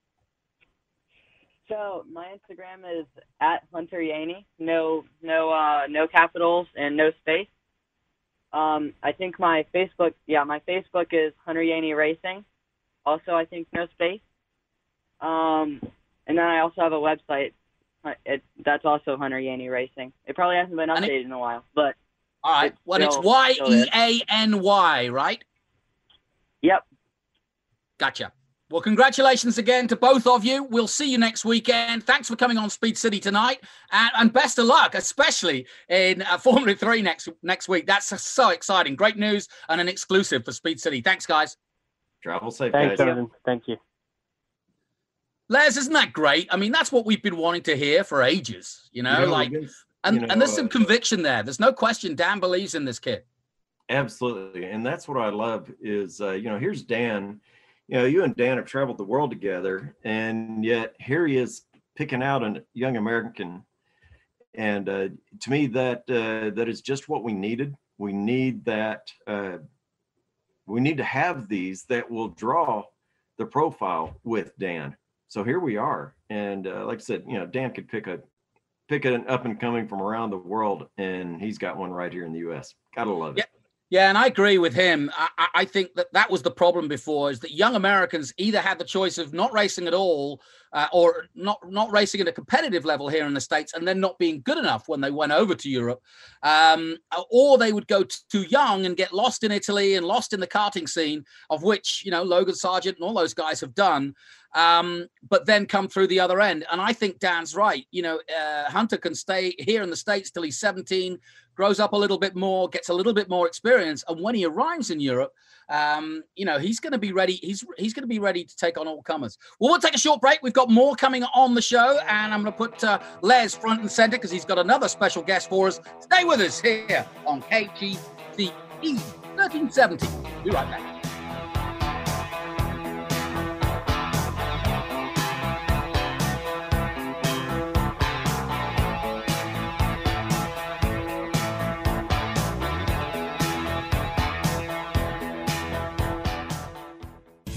So my Instagram is at Hunter Yeany. No no uh, no capitals and no space. Um, I think my Facebook yeah my Facebook is Hunter Yeany Racing. Also I think no space. Um, and then I also have a website. It, that's also Hunter Yeany Racing. It probably hasn't been updated it, in a while, but all right. Well, it's Y E A N Y, right? Yep. Gotcha. Well, congratulations again to both of you. We'll see you next weekend. Thanks for coming on Speed City tonight, and, and best of luck, especially in uh, Formula Three next next week. That's so exciting! Great news and an exclusive for Speed City. Thanks, guys. Travel safe, Thanks, guys. Jonathan. Thank you. Les, isn't that great? I mean, that's what we've been wanting to hear for ages. You know, You know, like, this- and you know, and there's some uh, conviction there. There's no question. Dan believes in this kid. Absolutely, and that's what I love is uh, you know here's Dan, you know you and Dan have traveled the world together, and yet here he is picking out a young American, and uh, to me that uh, that is just what we needed. We need that. Uh, we need to have these that will draw the profile with Dan. So here we are, and uh, like I said, you know Dan could pick a pick an up and coming from around the world, and he's got one right here in the U.S. Gotta love it. Yeah, and I agree with him. I, I- think that that was the problem before is that young Americans either had the choice of not racing at all uh, or not not racing at a competitive level here in the states, and then not being good enough when they went over to Europe, um, or they would go too young and get lost in Italy and lost in the karting scene, of which you know Logan Sargent and all those guys have done. Um, but then come through the other end, and I think Dan's right. You know, uh, Hunter can stay here in the states till he's 17, grows up a little bit more, gets a little bit more experience, and when he arrives in Europe, um, you know, he's going to be ready. He's he's going to be ready to take on all comers. Well, we'll take a short break. We've got more coming on the show, and I'm going to put uh, Les front and center because he's got another special guest for us. Stay with us here on KJCE 1370. Be right back.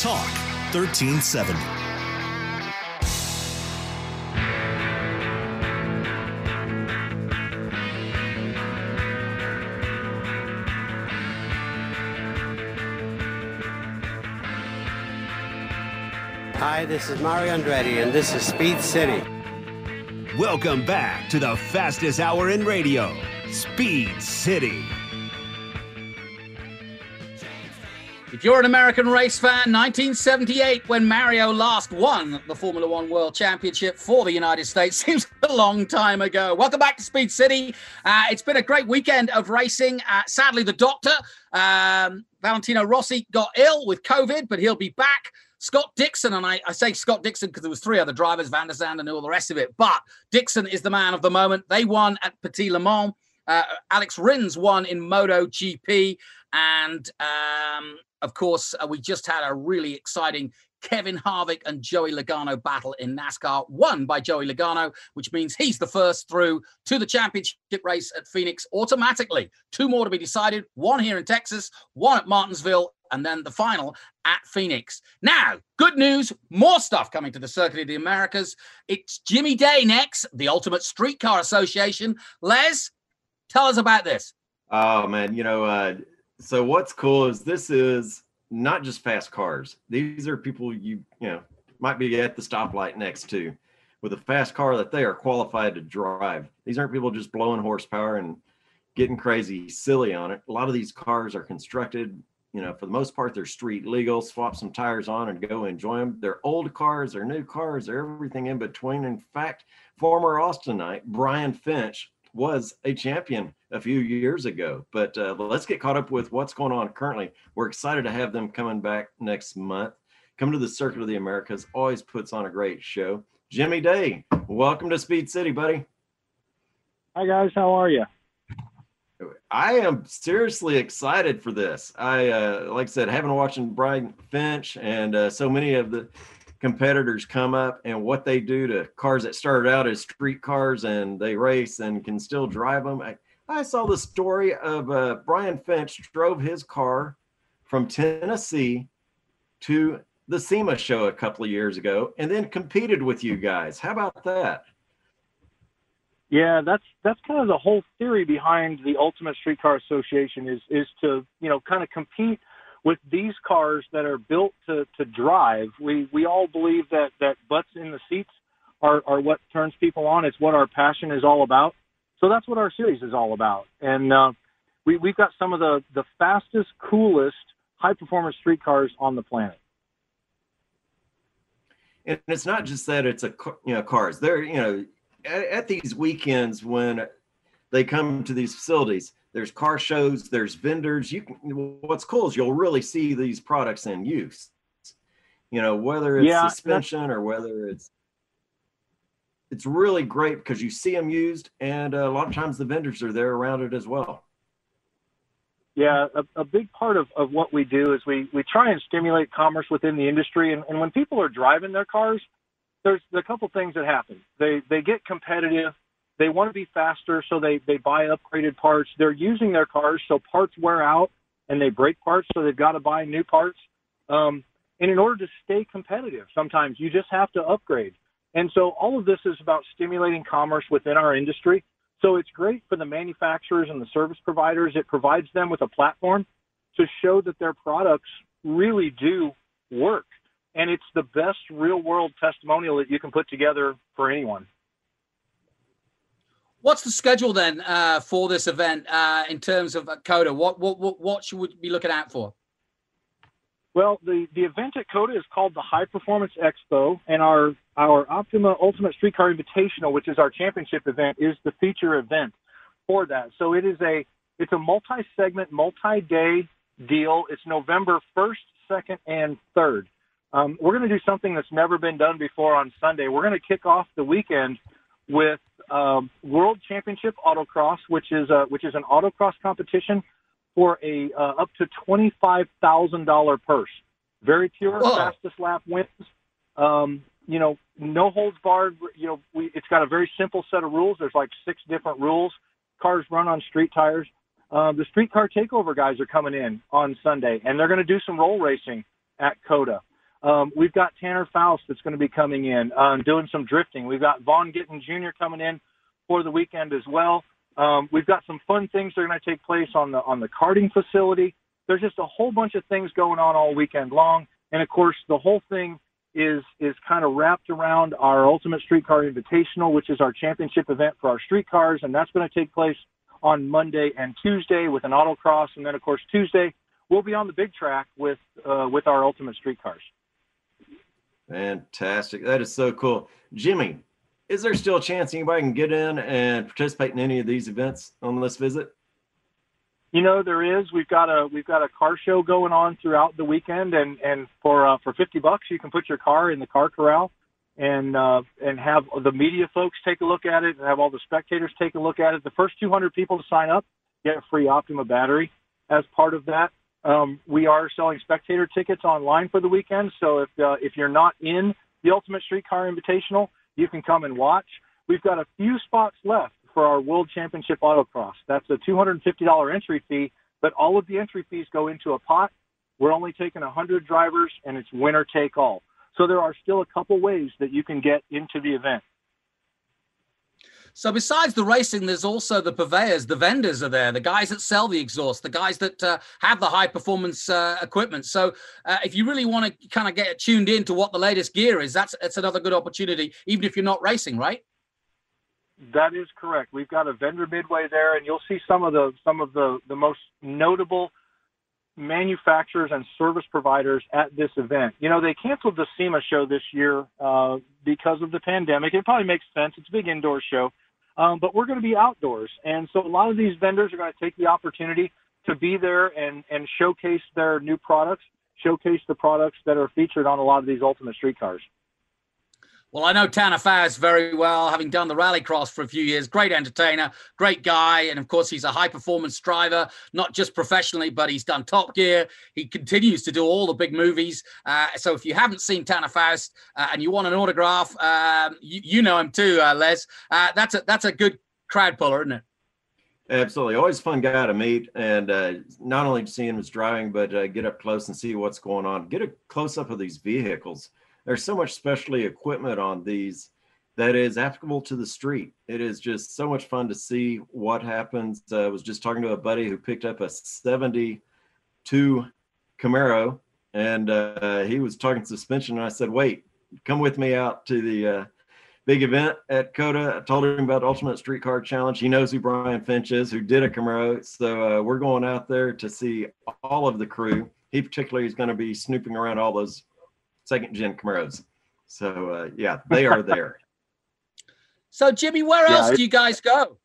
Talk 1370. Hi, this is Mario Andretti, and this is Speed City. Welcome back to the fastest hour in radio, Speed City. If you're an American race fan, 1978, when Mario last won the Formula One World Championship for the United States, seems a long time ago. Welcome back to Speed City. Uh, it's been a great weekend of racing. Uh, sadly, the doctor, um, Valentino Rossi, got ill with COVID, but he'll be back. Scott Dixon, and I, I say Scott Dixon because there was three other drivers, Van der Zande and all the rest of it. But Dixon is the man of the moment. They won at Petit Le Mans. Uh, Alex Rins won in Moto GP, and um, of course, uh, we just had a really exciting Kevin Harvick and Joey Logano battle in NASCAR, won by Joey Logano, which means he's the first through to the championship race at Phoenix automatically. Two more to be decided, one here in Texas, one at Martinsville, and then the final at Phoenix. Now, good news, more stuff coming to the Circuit of the Americas. It's Jimi Day next, the Ultimate Streetcar Association. Les, tell us about this. Oh man, you know, uh, so what's cool is this is not just fast cars. These are people you you know might be at the stoplight next to with a fast car that they are qualified to drive. These aren't people just blowing horsepower and getting crazy silly on it. A lot of these cars are constructed, you know, for the most part, they're street legal. Swap some tires on and go enjoy them. They're old cars, they're new cars, they're everything in between. In fact, former Austinite Brian Finch was a champion a few years ago. But uh, let's get caught up with what's going on currently. We're excited to have them coming back next month. Come to the Circuit of the Americas, always puts on a great show. Jimi Day, welcome to Speed City, buddy. Hi, guys. How are you? I am seriously excited for this. I, uh, like I said, having watching Brian Finch and uh, so many of the competitors come up and what they do to cars that started out as street cars and they race and can still drive them. I, I saw the story of uh, Brian Finch drove his car from Tennessee to the SEMA show a couple of years ago and then competed with you guys. How about that? Yeah, that's that's kind of the whole theory behind the Ultimate Streetcar Association is is to you know kind of compete with these cars that are built to to drive. We we all believe that that butts in the seats are are what turns people on. It's what our passion is all about. So that's what our series is all about. And uh, we we've got some of the the fastest, coolest, high performance street cars on the planet. And it's not just that it's a you know cars. They're you know at, at these weekends when they come to these facilities, there's car shows, there's vendors. You can, what's cool is you'll really see these products in use. You know, whether it's Yeah, suspension or whether it's it's really great because you see them used, and uh, a lot of times the vendors are there around it as well. Yeah, a, a big part of, of what we do is we, we try and stimulate commerce within the industry. And, and when people are driving their cars, there's a couple things that happen. They they get competitive. They want to be faster, so they they buy upgraded parts. They're using their cars, so parts wear out, and they break parts, so they've got to buy new parts. Um, and in order to stay competitive, sometimes you just have to upgrade. And so all of this is about stimulating commerce within our industry. So it's great for the manufacturers and the service providers. It provides them with a platform to show that their products really do work. And it's the best real world testimonial that you can put together for anyone. What's the schedule then uh, for this event uh, in terms of uh, COTA? What, what what what should we be looking out for? Well, the, the event at COTA is called the Hi-Performance Expo, and our our Optima Ultimate Streetcar Invitational, which is our championship event, is the feature event for that. So it is a it's a multi-segment, multi-day deal. It's November first, second, and third. Um, we're going to do something that's never been done before on Sunday. We're going to kick off the weekend with um, World Championship Autocross, which is a, which is an autocross competition for a uh, up to twenty five thousand dollar purse. Very pure, Whoa. fastest lap wins. Um, you know, no holds barred. You know, we, it's got a very simple set of rules. There's like six different rules. Cars run on street tires. Um, the streetcar takeover guys are coming in on Sunday, and they're going to do some roll racing at COTA. Um, we've got Tanner Faust that's going to be coming in, um, doing some drifting. We've got Vaughn Gittin Jr. coming in for the weekend as well. Um, we've got some fun things that are going to take place on the on the karting facility. There's just a whole bunch of things going on all weekend long, and of course, the whole thing is is kind of wrapped around our Ultimate Streetcar Invitational, which is our championship event for our streetcars, and that's going to take place on Monday and Tuesday with an autocross, and then of course Tuesday we'll be on the big track with uh, with our Ultimate Streetcars. Fantastic. That is so cool. Jimi, is there still a chance anybody can get in and participate in any of these events on this visit? You know there is. We've got a we've got a car show going on throughout the weekend, and and for uh, for fifty bucks you can put your car in the car corral and uh, and have the media folks take a look at it, and have all the spectators take a look at it. The first two hundred people to sign up get a free Optima battery as part of that. Um, we are selling spectator tickets online for the weekend, so if uh, if you're not in the Ultimate Streetcar Invitational, you can come and watch. We've got a few spots left for our World Championship Autocross. That's a $250 entry fee, but all of the entry fees go into a pot. We're only taking 100 drivers, and it's winner take all. So there are still a couple ways that you can get into the event. So besides the racing, there's also the purveyors, the vendors are there, the guys that sell the exhaust, the guys that uh, have the high performance uh, equipment. So uh, if you really want to kind of get tuned in to what the latest gear is, that's that's another good opportunity, even if you're not racing, right? That is correct. We've got a vendor midway there, and you'll see some of the some of the the most notable manufacturers and service providers at this event. You know, they canceled the SEMA show this year uh, because of the pandemic. It probably makes sense. It's a big indoor show, um, but we're going to be outdoors, and so a lot of these vendors are going to take the opportunity to be there and and showcase their new products, showcase the products that are featured on a lot of these Ultimate Streetcars. Well, I know Tanner Faust very well, having done the rallycross for a few years. Great entertainer, great guy. And of course, he's a high performance driver, not just professionally, but he's done Top Gear. He continues to do all the big movies. Uh, so if you haven't seen Tanner Faust uh, and you want an autograph, um, you, you, know him too, uh, Les. Uh, that's, a, that's a good crowd puller, isn't it? Absolutely. Always fun guy to meet. And uh, not only to see him as driving, but uh, get up close and see what's going on. Get a close up of these vehicles there's so much specialty equipment on these that is applicable to the street. It is just so much fun to see what happens. Uh, I was just talking to a buddy who picked up a 72 Camaro and uh, he was talking suspension. And I said, wait, come with me out to the uh, big event at COTA. I told him about Ultimate Streetcar Challenge. He knows who Brian Finch is, who did a Camaro. So uh, we're going out there to see all of the crew. He particularly is going to be snooping around all those second gen Camaros. So uh, yeah, they are there. so Jimi, where else do you guys go?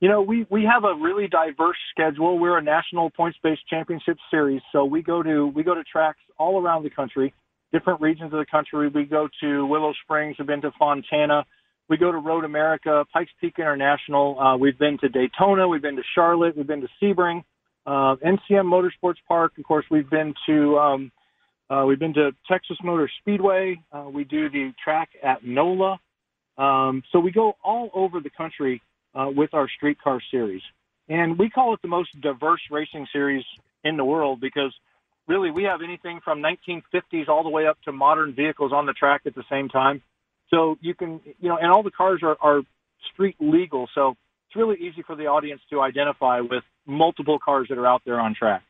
You know, we we have a really diverse schedule. We're a national points based championship series, so we go to we go to tracks all around the country, different regions of the country. We go to Willow Springs. We've been to Fontana. We go to Road America, Pikes Peak International. Uh, we've been to Daytona. We've been to Charlotte. We've been to Sebring, uh, NCM Motorsports Park. Of course, we've been to um, uh, we've been to Texas Motor Speedway. Uh, we do the track at NOLA. Um, so we go all over the country uh, with our streetcar series. And we call it the most diverse racing series in the world because really we have anything from 1950s all the way up to modern vehicles on the track at the same time. So you can, you know, and all the cars are, are street legal. So it's really easy for the audience to identify with multiple cars that are out there on track.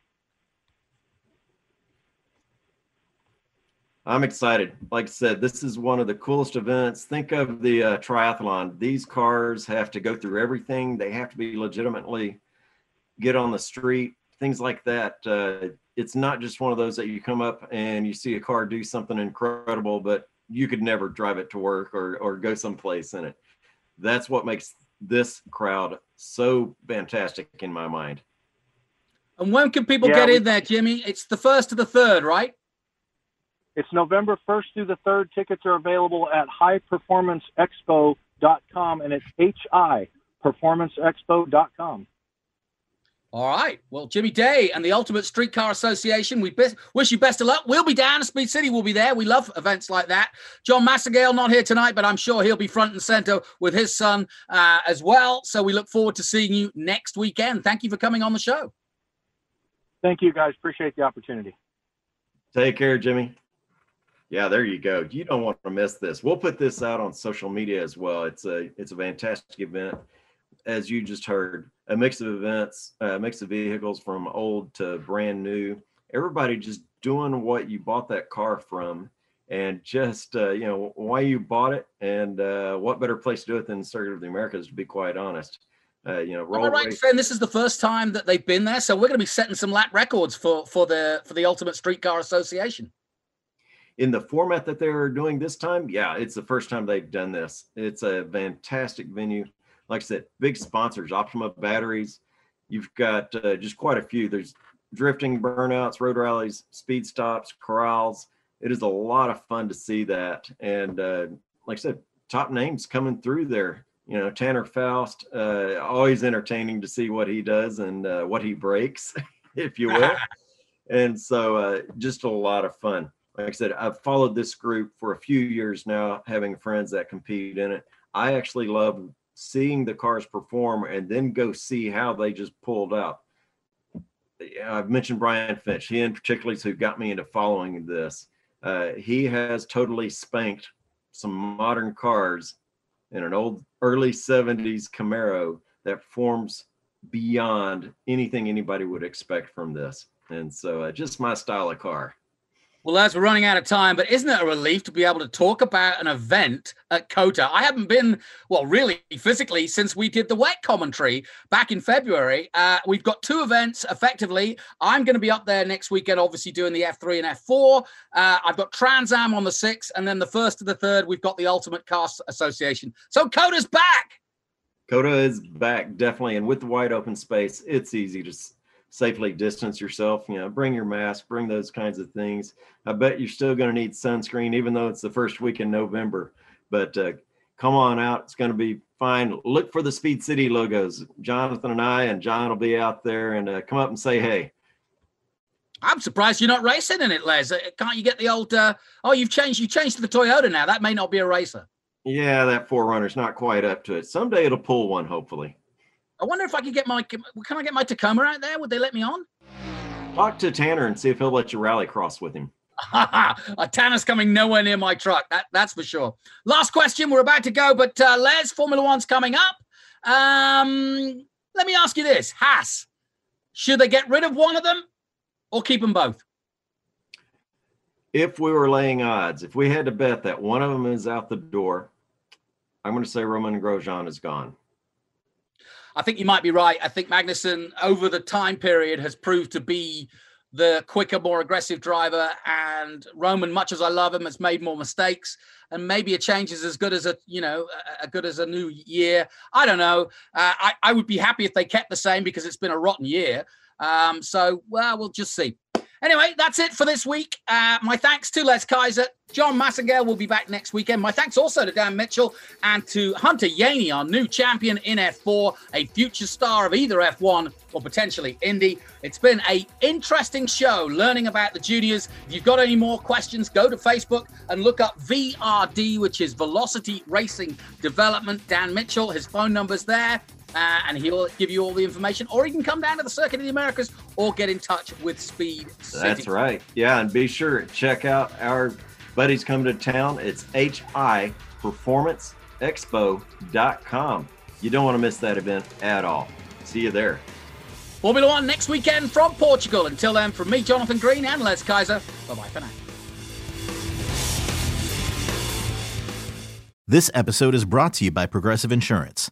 I'm excited. Like I said, this is one of the coolest events. Think of the uh, triathlon. These cars have to go through everything. They have to be legitimately get on the street, things like that. Uh, it's not just one of those that you come up and you see a car do something incredible, but you could never drive it to work or or go someplace in it. That's what makes this crowd so fantastic in my mind. And when can people yeah, get we, in there, Jimi? It's the first to the third, right? It's November 1st through the 3rd. Tickets are available at hiperformanceexpo.com. performanceexpo.com, and it's H-I, performanceexpo.com. All right. Well, Jimi Day and the Ultimate Streetcar Association, we be- wish you best of luck. We'll be down. To Speed City will be there. We love events like that. John Massengale not here tonight, but I'm sure he'll be front and center with his son uh, as well. So we look forward to seeing you next weekend. Thank you for coming on the show. Thank you, guys. Appreciate the opportunity. Take care, Jimi. Yeah, there you go. You don't want to miss this. We'll put this out on social media as well. It's a it's a fantastic event, as you just heard. A mix of events, a mix of vehicles from old to brand new. Everybody just doing what you bought that car from, and just uh, you know why you bought it, and uh, what better place to do it than Circuit of the Americas, to be quite honest. Uh, you know, I right saying this is the first time that they've been there? So we're going to be setting some lap records for for the for the Ultimate Streetcar Association. In the format that they're doing this time, yeah, it's the first time they've done this. It's a fantastic venue. Like I said, big sponsors, Optima Batteries. You've got uh, just quite a few. There's drifting burnouts, road rallies, speed stops, corrals. It is a lot of fun to see that. And uh, like I said, top names coming through there. You know, Tanner Faust, uh, always entertaining to see what he does and uh, what he breaks, if you will. and so uh, just a lot of fun like I said, I've followed this group for a few years now, having friends that compete in it. I actually love seeing the cars perform and then go see how they just pulled. Yeah, I've mentioned Brian Finch. He in particular is who got me into following this. Uh, he has totally spanked some modern cars in an old early 70s Camaro that forms beyond anything anybody would expect from this. And so uh, just my style of car. Well, as we're running out of time, but isn't it a relief to be able to talk about an event at COTA? I haven't been, well, really physically since we did the wet commentary back in February. Uh, we've got two events effectively. I'm going to be up there next weekend, obviously doing the F3 and F4. Uh, I've got Trans Am on the 6th, and then the first to the third, we've got the Ultimate Cars Association. So COTA's back. COTA is back definitely, and with the wide open space, it's easy to safely distance yourself. You know, bring your mask, bring those kinds of things. I bet you're still going to need sunscreen, even though it's the first week in November. But uh, come on out; it's going to be fine. Look for the Speed City logos. Jonathan and I and John will be out there, and uh, come up and say hey. I'm surprised you're not racing in it, Les. Uh, Can't you get the old? Uh, oh, you've changed. You changed to the Toyota now. That may not be a racer. Yeah, that 4Runner's not quite up to it. Someday it'll pull one, hopefully. I wonder if I could get my. Can I get my Tacoma out there? Would they let me on? Talk to Tanner and see if he'll let you rally cross with him. uh, Tanner's coming nowhere near my truck. That, that's for sure. Last question. We're about to go, but uh, Les, Formula One's coming up. Um, let me ask you this: Haas, should they get rid of one of them or keep them both? If we were laying odds, if we had to bet that one of them is out the door, I'm going to say Roman Grosjean is gone. I think you might be right. I think Magnussen, over the time period, has proved to be the quicker, more aggressive driver. And Roman, much as I love him, has made more mistakes. And maybe a change is as good as a you know a, a good as a new year. I don't know. Uh, I I would be happy if they kept the same because it's been a rotten year. Um, so well, we'll just see. Anyway, that's it for this week. Uh, my thanks to Les Kaiser. John Massengale will be back next weekend. My thanks also to Dan Mitchell and to Hunter Yeany, our new champion in F4, a future star of either F1 or potentially Indy. It's been a interesting show learning about the juniors. If you've got any more questions, go to Facebook and look up VRD, which is Velocity Racing Development. Dan Mitchell, his phone number's there. Uh, and he'll give you all the information, or you can come down to the Circuit of the Americas or get in touch with Speed City. That's right. Yeah, and be sure to check out our buddies coming to town. It's hi performanceexpo.com. You don't want to miss that event at all. See you there. Formula One next weekend from Portugal. Until then, from me, Jonathan Green, and Les Kaiser. Bye bye for now. This episode is brought to you by Progressive Insurance.